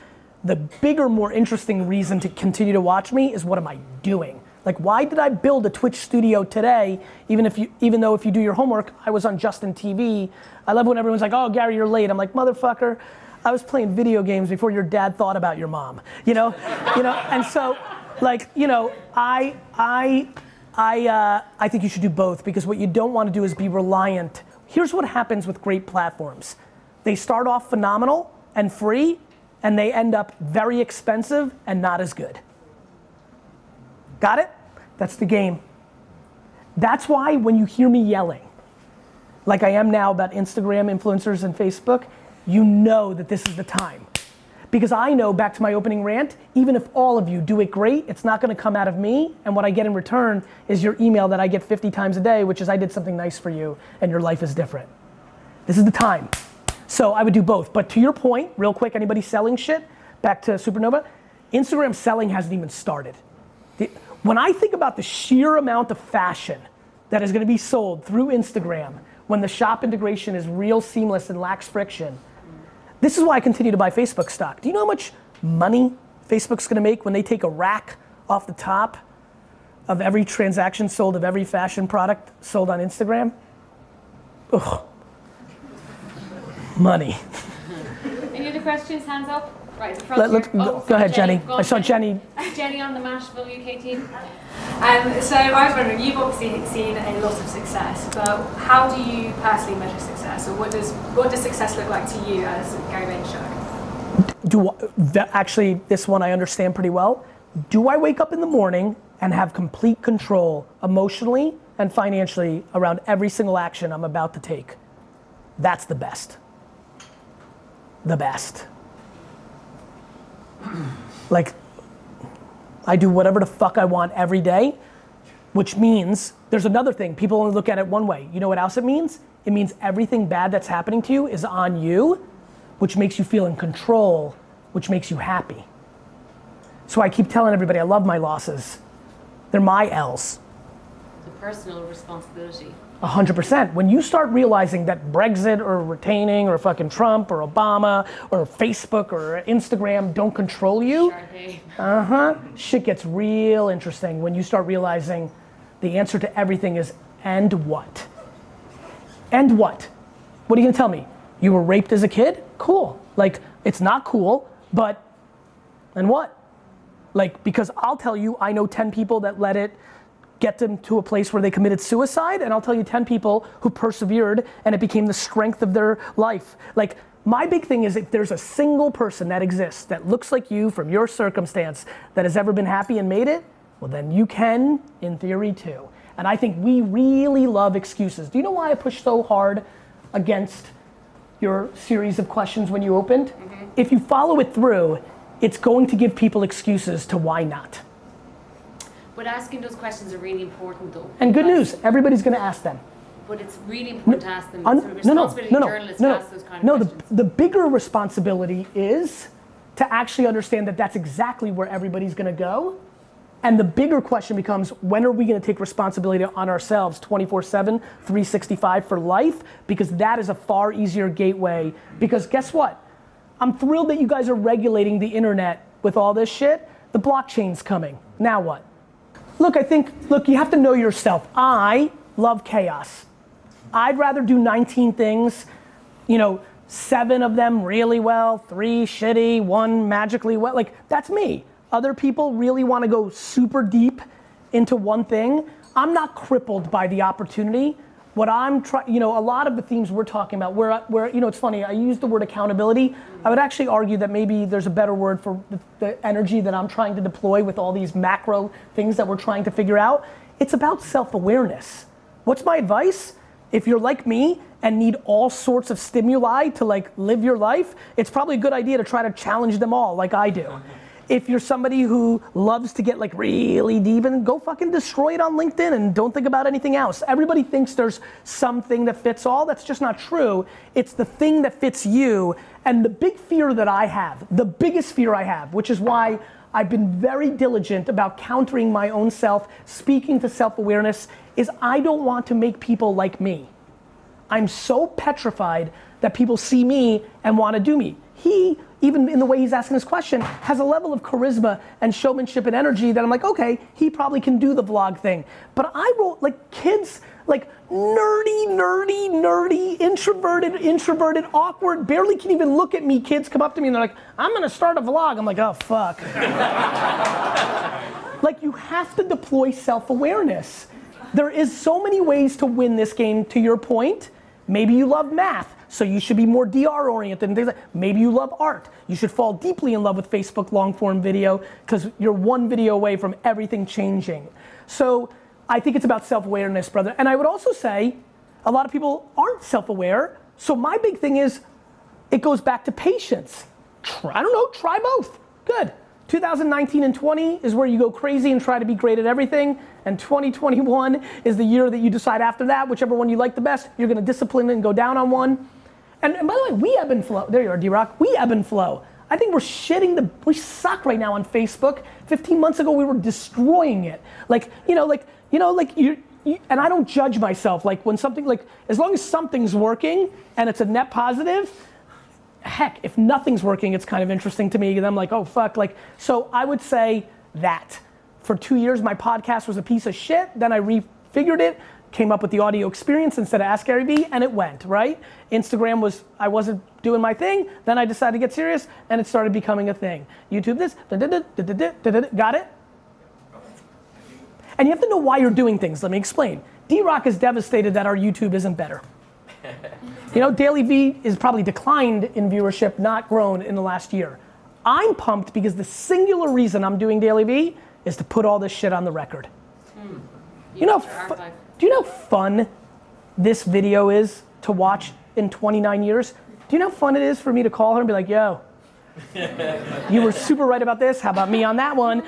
The bigger, more interesting reason to continue to watch me is what am I doing? Like, why did I build a Twitch studio today? Even if you, even though if you do your homework, I was on Justin TV. I love when everyone's like, "Oh, Gary, you're late." I'm like, "Motherfucker, I was playing video games before your dad thought about your mom." You know, you know. And so, like, you know, I, I, I, uh, I think you should do both because what you don't want to do is be reliant. Here's what happens with great platforms: they start off phenomenal and free, and they end up very expensive and not as good. Got it? That's the game. That's why when you hear me yelling, like I am now about Instagram influencers and Facebook, you know that this is the time. Because I know, back to my opening rant, even if all of you do it great, it's not gonna come out of me, and what I get in return is your email that I get 50 times a day, which is I did something nice for you, and your life is different. This is the time. So I would do both. But to your point, real quick, anybody selling shit, back to Supernova, Instagram selling hasn't even started. When I think about the sheer amount of fashion that is gonna be sold through Instagram, when the shop integration is real seamless and lacks friction, this is why I continue to buy Facebook stock. Do you know how much money Facebook's gonna make when they take a rack off the top of every transaction sold of every fashion product sold on Instagram? Ugh. Money. Any other questions? Hands up. Right, Let, let's, go, Oh, go ahead, Jenny. Jenny. I saw Jenny. Jenny on the Mashable UK team. Um, so I was wondering, you've obviously seen a lot of success, but how do you personally measure success, or what does what does success look like to you as Gary Vaynerchuk? do that actually this one I understand pretty well. Do I wake up in the morning and have complete control emotionally and financially around every single action I'm about to take? That's the best. The best. Like I do whatever the fuck I want every day, which means there's another thing. People only look at it one way. You know what else it means? It means everything bad that's happening to you is on you which makes you feel in control, which makes you happy. So I keep telling everybody I love my losses. They're my L's. The personal responsibility. 100%. When you start realizing that Brexit or retaining or fucking Trump or Obama or Facebook or Instagram don't control you, uh huh, shit gets real interesting when you start realizing the answer to everything is and what? And what? What are you gonna tell me? You were raped as a kid? Cool. Like, it's not cool, but, and what? Like, because I'll tell you, I know 10 people that let it get them to a place where they committed suicide, and I'll tell you 10 people who persevered and it became the strength of their life. Like, my big thing is if there's a single person that exists that looks like you from your circumstance that has ever been happy and made it, well, then you can, in theory, too. And I think we really love excuses. Do you know why I push so hard against your series of questions when you opened? Mm-hmm. If you follow it through, it's going to give people excuses to why not. But asking those questions are really important though. And good news, everybody's going to ask them. But it's really important to ask them. Un- it's a responsibility no, of no, no, no, kind of no. The, the bigger responsibility is to actually understand that that's exactly where everybody's going to go. And the bigger question becomes when are we going to take responsibility on ourselves 24 7, 365 for life? Because that is a far easier gateway. Because guess what? I'm thrilled that you guys are regulating the internet with all this shit. The blockchain's coming. Now what? Look, I think, look, you have to know yourself. I love chaos. I'd rather do 19 things, you know, seven of them really well, three shitty, one magically well. Like, that's me. Other people really want to go super deep into one thing. I'm not crippled by the opportunity. What I'm trying, you know, a lot of the themes we're talking about, where, where, you know, it's funny, I use the word accountability. I would actually argue that maybe there's a better word for the, the energy that I'm trying to deploy with all these macro things that we're trying to figure out. It's about self awareness. What's my advice? If you're like me and need all sorts of stimuli to like live your life, it's probably a good idea to try to challenge them all like I do. If you're somebody who loves to get like really deep and go fucking destroy it on LinkedIn and don't think about anything else. Everybody thinks there's something that fits all. That's just not true. It's the thing that fits you. And the big fear that I have, the biggest fear I have, which is why I've been very diligent about countering my own self, speaking to self awareness, is I don't want to make people like me. I'm so petrified that people see me and want to do me. He, even in the way he's asking this question, has a level of charisma and showmanship and energy that I'm like, okay, he probably can do the vlog thing. But I wrote like kids, like nerdy, nerdy, nerdy, introverted, introverted, awkward, barely can even look at me. Kids come up to me and they're like, I'm gonna start a vlog. I'm like, oh fuck. like you have to deploy self-awareness. There is so many ways to win this game to your point. Maybe you love math, so you should be more DR oriented and things like maybe you love art. You should fall deeply in love with Facebook long form video because you're one video away from everything changing. So I think it's about self-awareness, brother. And I would also say a lot of people aren't self-aware. So my big thing is it goes back to patience. Try, I don't know, try both. Good. 2019 and 20 is where you go crazy and try to be great at everything. And 2021 is the year that you decide after that, whichever one you like the best, you're gonna discipline and go down on one. And, and by the way, we ebb and flow. There you are, D Rock. We ebb and flow. I think we're shitting the, we suck right now on Facebook. 15 months ago, we were destroying it. Like, you know, like, you know, like you, you and I don't judge myself. Like when something, like, as long as something's working and it's a net positive, heck, if nothing's working, it's kind of interesting to me. And I'm like, oh fuck. Like, so I would say that. For two years, my podcast was a piece of shit. Then I refigured it, came up with the audio experience instead of Ask Gary Vee, and it went, right? Instagram was, I wasn't doing my thing. Then I decided to get serious, and it started becoming a thing. YouTube this, got it? And you have to know why you're doing things. Let me explain. D Rock is devastated that our YouTube isn't better. You know, DailyVee is probably declined in viewership, not grown in the last year. I'm pumped because the singular reason I'm doing DailyVee is to put all this shit on the record. Hmm. You know, Your fu- archive. Do you know how fun this video is to watch in 29 years? Do you know how fun it is for me to call her and be like, yo, you were super right about this. How about me on that one?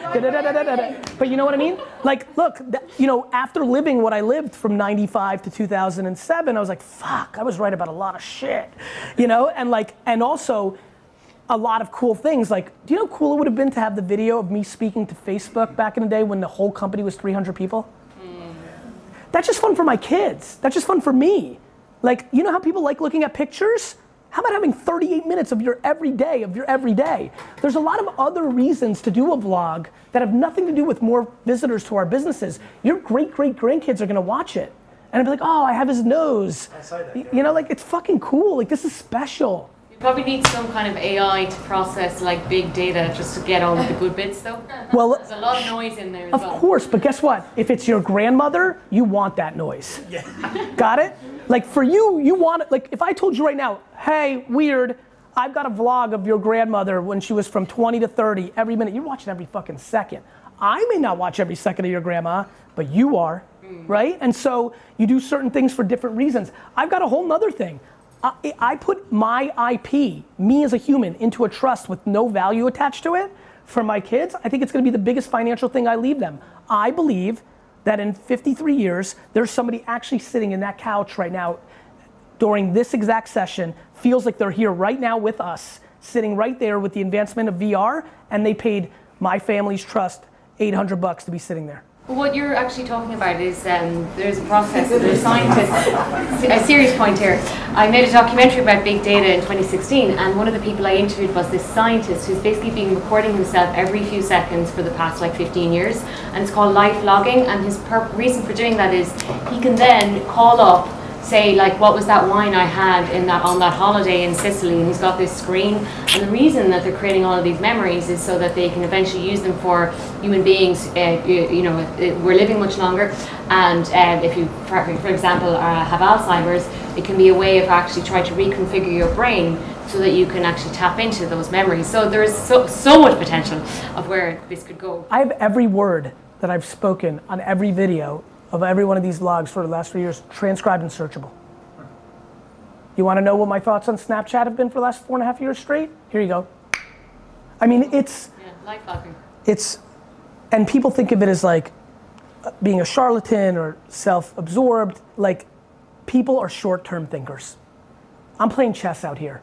But you know what I mean? Like, look, th- you know, after living what I lived from 95 to 2007, I was like, fuck, I was right about a lot of shit. You know, and like, and also, a lot of cool things. Like, do you know how cool it would have been to have the video of me speaking to Facebook back in the day when the whole company was 300 people? That's just fun for my kids. That's just fun for me. Like, you know how people like looking at pictures? How about having 38 minutes of your everyday, of your everyday? There's a lot of other reasons to do a vlog that have nothing to do with more visitors to our businesses. Your great great grandkids are gonna watch it. And I'd be like, oh, I have his nose. You know, like it's fucking cool. Like this is special. You probably need some kind of AI to process like big data just to get all of the good bits though. Well, There's a lot of noise in there Of well. course, but guess what? If it's your grandmother, you want that noise. Yeah. Got it? Like for you, you want it. Like if I told you right now, hey, weird, I've got a vlog of your grandmother when she was from 20 to 30 every minute. You're watching every fucking second. I may not watch every second of your grandma, but you are, mm. right? And so you do certain things for different reasons. I've got a whole nother thing. I, I put my IP, me as a human, into a trust with no value attached to it for my kids. I think it's gonna be the biggest financial thing I leave them. I believe that in 53 years, there's somebody actually sitting in that couch right now during this exact session, feels like they're here right now with us, sitting right there with the advancement of VR, and they paid my family's trust 800 bucks to be sitting there. What you're actually talking about is um, there's a process, there's scientists, a serious point here. I made a documentary about big data in 2016 and one of the people I interviewed was this scientist who's basically been recording himself every few seconds for the past like 15 years and it's called life logging and his reason for doing that is he can then call up say like what was that wine I had in that on that holiday in Sicily? And he's got this screen. And the reason that they're creating all of these memories is so that they can eventually use them for human beings uh, you, you know we're living much longer. And uh, if you for, for example uh, have Alzheimer's it can be a way of actually trying to reconfigure your brain so that you can actually tap into those memories. So there is so, so much potential of where this could go. I have every word that I've spoken on every video of every one of these vlogs for the last three years transcribed and searchable. You want to know what my thoughts on Snapchat have been for the last four and a half years straight? Here you go. I mean, it's yeah life logging it's, and people think of it as like uh, being a charlatan or self-absorbed. Like, people are short-term thinkers. I'm playing chess out here,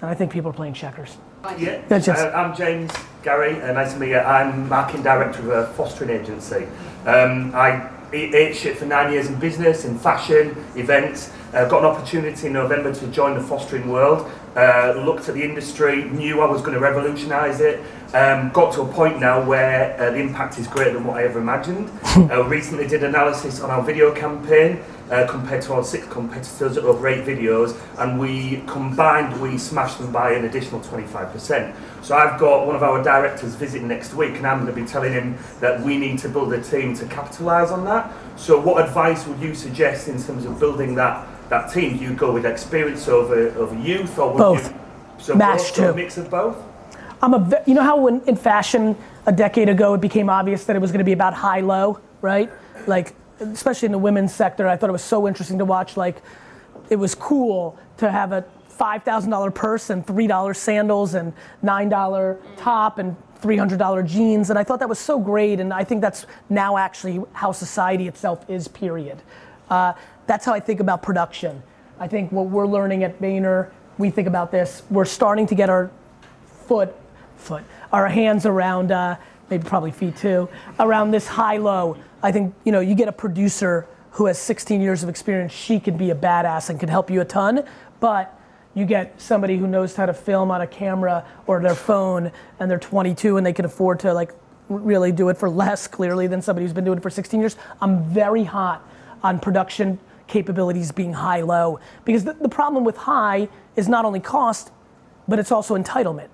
and I think people are playing checkers. Yeah, That's just- uh, I'm James Gary, uh, nice to meet you. I'm marketing director of a fostering agency. Um, I ate shit for nine years in business, in fashion, events. Uh, got an opportunity in November to join the fostering world. Uh, looked at the industry, knew I was going to revolutionise it. Um, got to a point now where uh, the impact is greater than what I ever imagined. uh, recently did analysis on our video campaign uh, compared to our six competitors over eight videos, and we combined we smashed them by an additional 25%. So I've got one of our directors visiting next week, and I'm going to be telling him that we need to build a team to capitalise on that. So what advice would you suggest in terms of building that that team? Do you go with experience over over youth, or would Both. you so Match both, so a mix of both? I'm a, you know how when in fashion a decade ago it became obvious that it was going to be about high low, right? Like, especially in the women's sector, I thought it was so interesting to watch. Like, it was cool to have a five thousand dollar purse and three dollar sandals and nine dollar top and three hundred dollar jeans, and I thought that was so great. And I think that's now actually how society itself is. Period. Uh, that's how I think about production. I think what we're learning at Vayner, we think about this. We're starting to get our foot, foot, our hands around, uh, maybe probably feet too, around this high low. I think, you know, you get a producer who has 16 years of experience, she can be a badass and can help you a ton, but you get somebody who knows how to film on a camera or their phone and they're 22 and they can afford to like really do it for less clearly than somebody who's been doing it for 16 years. I'm very hot on production capabilities being high low because the, the problem with high is not only cost but it's also entitlement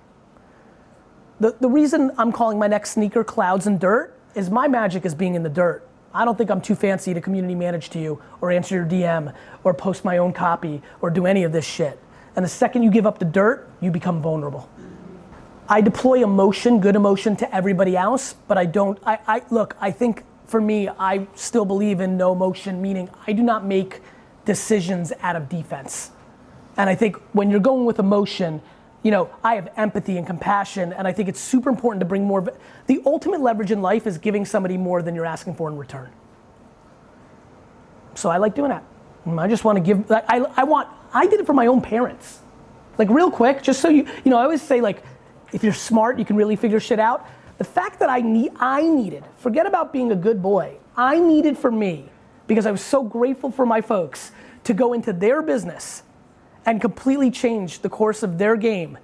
the, the reason I'm calling my next sneaker Clouds and Dirt is my magic is being in the dirt. I don't think I'm too fancy to community manage to you or answer your DM or post my own copy or do any of this shit. And the second you give up the dirt, you become vulnerable. I deploy emotion, good emotion to everybody else, but I don't, I, I look, I think for me, I still believe in no emotion, meaning I do not make decisions out of defense. And I think when you're going with emotion, you know, I have empathy and compassion, and I think it's super important to bring more. The ultimate leverage in life is giving somebody more than you're asking for in return. So I like doing that. Mm, I just want to give. I, I want. I did it for my own parents. Like real quick, just so you. You know, I always say like, if you're smart, you can really figure shit out. The fact that I need, I needed. Forget about being a good boy. I needed for me because I was so grateful for my folks to go into their business and completely change the course of their game.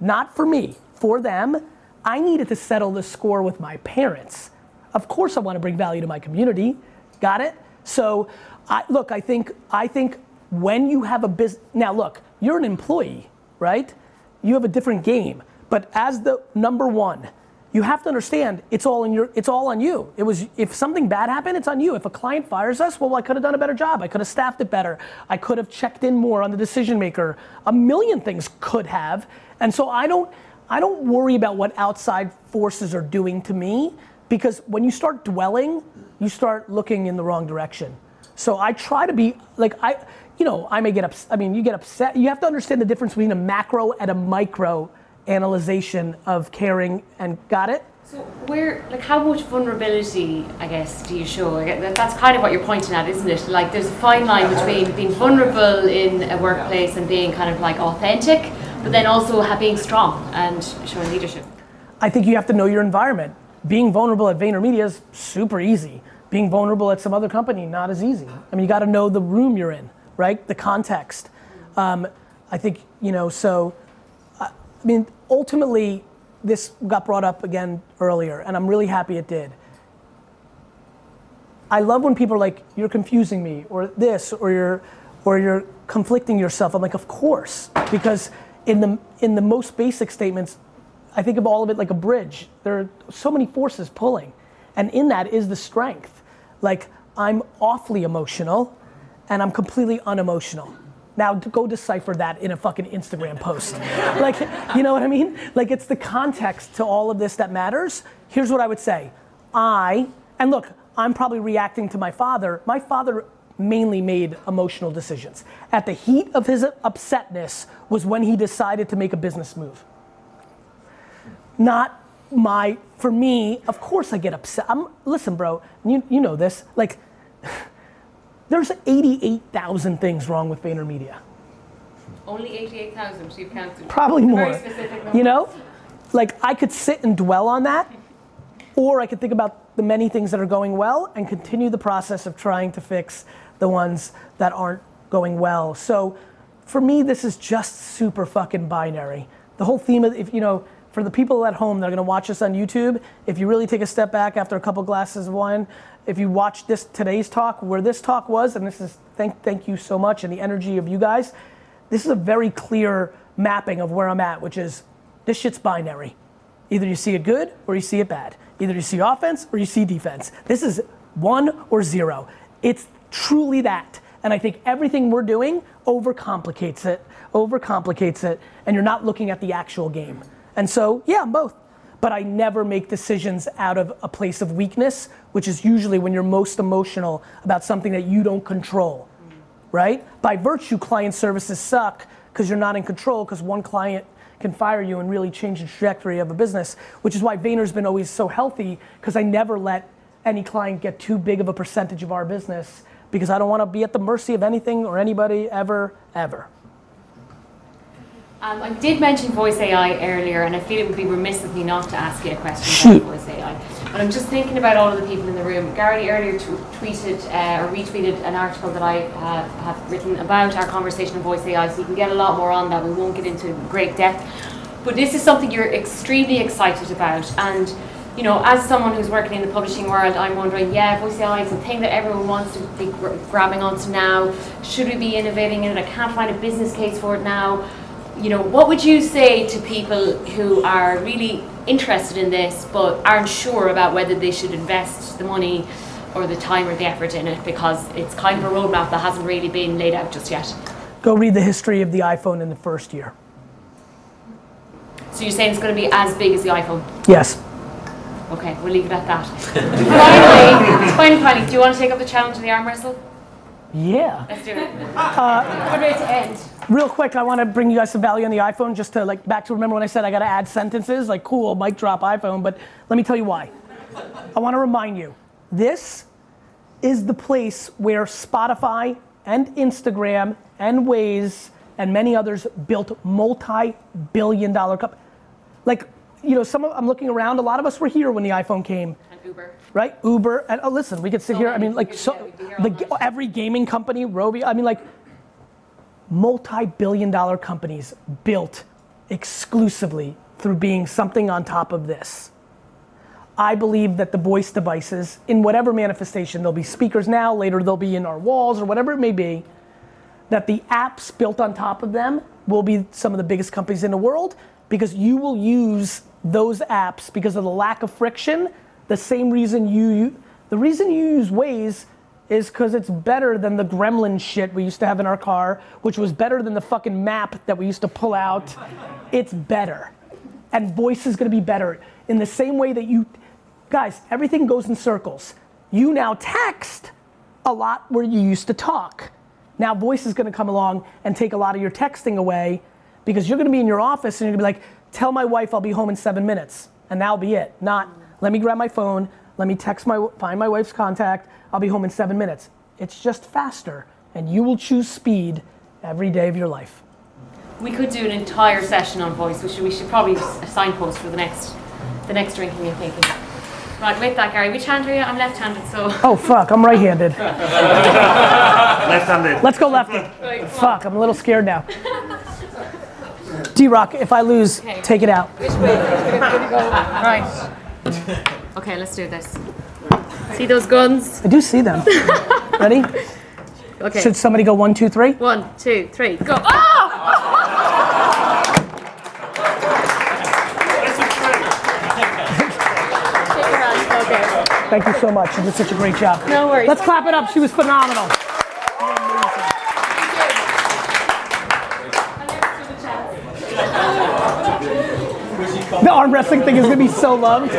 Not for me, for them. I needed to settle the score with my parents. Of course, I want to bring value to my community. Got it? So, I, look, I think I think when you have a business. Now, look, you're an employee, right? You have a different game. But as the number one, you have to understand it's all in your it's all on you. It was if something bad happened, it's on you. If a client fires us, well, I could have done a better job. I could have staffed it better. I could have checked in more on the decision maker. A million things could have. And so I don't I don't worry about what outside forces are doing to me because when you start dwelling, you start looking in the wrong direction. So I try to be like I you know, I may get upset. I mean, you get upset. You have to understand the difference between a macro and a micro analyzation of caring and got it? So where, like, how much vulnerability, I guess, do you show? That's kind of what you're pointing at, isn't it? Like, there's a fine line between being vulnerable in a workplace and being kind of like authentic, but then also being strong and showing leadership. I think you have to know your environment. Being vulnerable at VaynerMedia is super easy. Being vulnerable at some other company, not as easy. I mean, you got to know the room you're in, right? The context. Um, I think you know. So, mean, ultimately, this got brought up again earlier, and I'm really happy it did. I love when people are like, "You're confusing me," or this, or you're, or you're conflicting yourself. I'm like, of course, because in the in the most basic statements, I think of all of it like a bridge. There are so many forces pulling, and in that is the strength. Like I'm awfully emotional, and I'm completely unemotional. Now go decipher that in a fucking Instagram post. like, you know what I mean? Like it's the context to all of this that matters. Here's what I would say. I, and look, I'm probably reacting to my father. My father mainly made emotional decisions. At the heat of his upsetness was when he decided to make a business move. Not my, for me, of course I get upset. I'm, listen, bro, you, you know this. Like, there's 88,000 things wrong with VaynerMedia. Only 88,000 you've counted. Probably more. You know? Like I could sit and dwell on that, or I could think about the many things that are going well and continue the process of trying to fix the ones that aren't going well. So for me, this is just super fucking binary. The whole theme of, if you know, for the people at home that are gonna watch us on YouTube, if you really take a step back after a couple glasses of wine, if you watch this today's talk, where this talk was, and this is thank thank you so much and the energy of you guys, this is a very clear mapping of where I'm at, which is this shit's binary. Either you see it good or you see it bad. Either you see offense or you see defense. This is one or zero. It's truly that. And I think everything we're doing overcomplicates it, overcomplicates it, and you're not looking at the actual game. And so, yeah, I'm both but I never make decisions out of a place of weakness, which is usually when you're most emotional about something that you don't control, right? By virtue, client services suck because you're not in control because one client can fire you and really change the trajectory of a business, which is why Vayner's been always so healthy because I never let any client get too big of a percentage of our business because I don't want to be at the mercy of anything or anybody ever, ever. Um, I did mention voice AI earlier, and I feel it would be remiss of me not to ask you a question about voice AI. But I'm just thinking about all of the people in the room. Gary earlier t- tweeted uh, or retweeted an article that I uh, have written about our conversation on voice AI, so you can get a lot more on that. We won't get into great depth. But this is something you're extremely excited about, and you know, as someone who's working in the publishing world, I'm wondering, yeah, voice AI is a thing that everyone wants to be grabbing onto now. Should we be innovating in it? I can't find a business case for it now you know, what would you say to people who are really interested in this but aren't sure about whether they should invest the money or the time or the effort in it because it's kind of a roadmap that hasn't really been laid out just yet? Go read the history of the iPhone in the first year. So you're saying it's going to be as big as the iPhone? Yes. Okay, we'll leave it at that. finally, finally, finally, do you want to take up the challenge of the arm wrestle? Yeah. Let's do it. Uh, We're ready to end. Real quick, I want to bring you guys some value on the iPhone, just to like back to remember when I said I got to add sentences, like cool, mic drop iPhone, but let me tell you why. I want to remind you, this is the place where Spotify and Instagram and Waze and many others built multi-billion dollar companies. Like, you know, some of, I'm looking around, a lot of us were here when the iPhone came And Uber. right? Uber, and oh, listen, we could sit So here. I mean, like, so we'd be here all the, every gaming company, Rovi. I mean, like, multi-billion-dollar companies built exclusively through being something on top of this. I believe that the voice devices, in whatever manifestation, there'll be speakers now, later they'll be in our walls or whatever it may be, that the apps built on top of them will be some of the biggest companies in the world because you will use those apps because of the lack of friction. The same reason you, the reason you use Waze is because it's better than the gremlin shit we used to have in our car, which was better than the fucking map that we used to pull out. It's better. And voice is gonna be better in the same way that you, guys, everything goes in circles. You now text a lot where you used to talk. Now voice is gonna come along and take a lot of your texting away because you're gonna be in your office and you're gonna be like, tell my wife I'll be home in seven minutes. And that'll be it. Not, let me grab my phone, let me text my, find my wife's contact, I'll be home in seven minutes. It's just faster and you will choose speed every day of your life. We could do an entire session on voice, which we should probably s- a signpost for the next, the next drinking and thinking. Right, with that, Gary, which hand are you? I'm left-handed, so. Oh fuck, I'm right-handed. Left-handed. Let's go lefty. Right, come on. Fuck, I'm a little scared now. D-Rock, if I lose, Okay. take it out. Which way? Right. Okay, let's do this. See those guns? I do see them. Ready? Okay. Should somebody go one, two, three? One, two, three, go. Oh! Shake your hand. Okay. Thank you so much. You did such a great job. No worries. Let's clap it up. She was phenomenal. The arm wrestling thing is going to be so loved.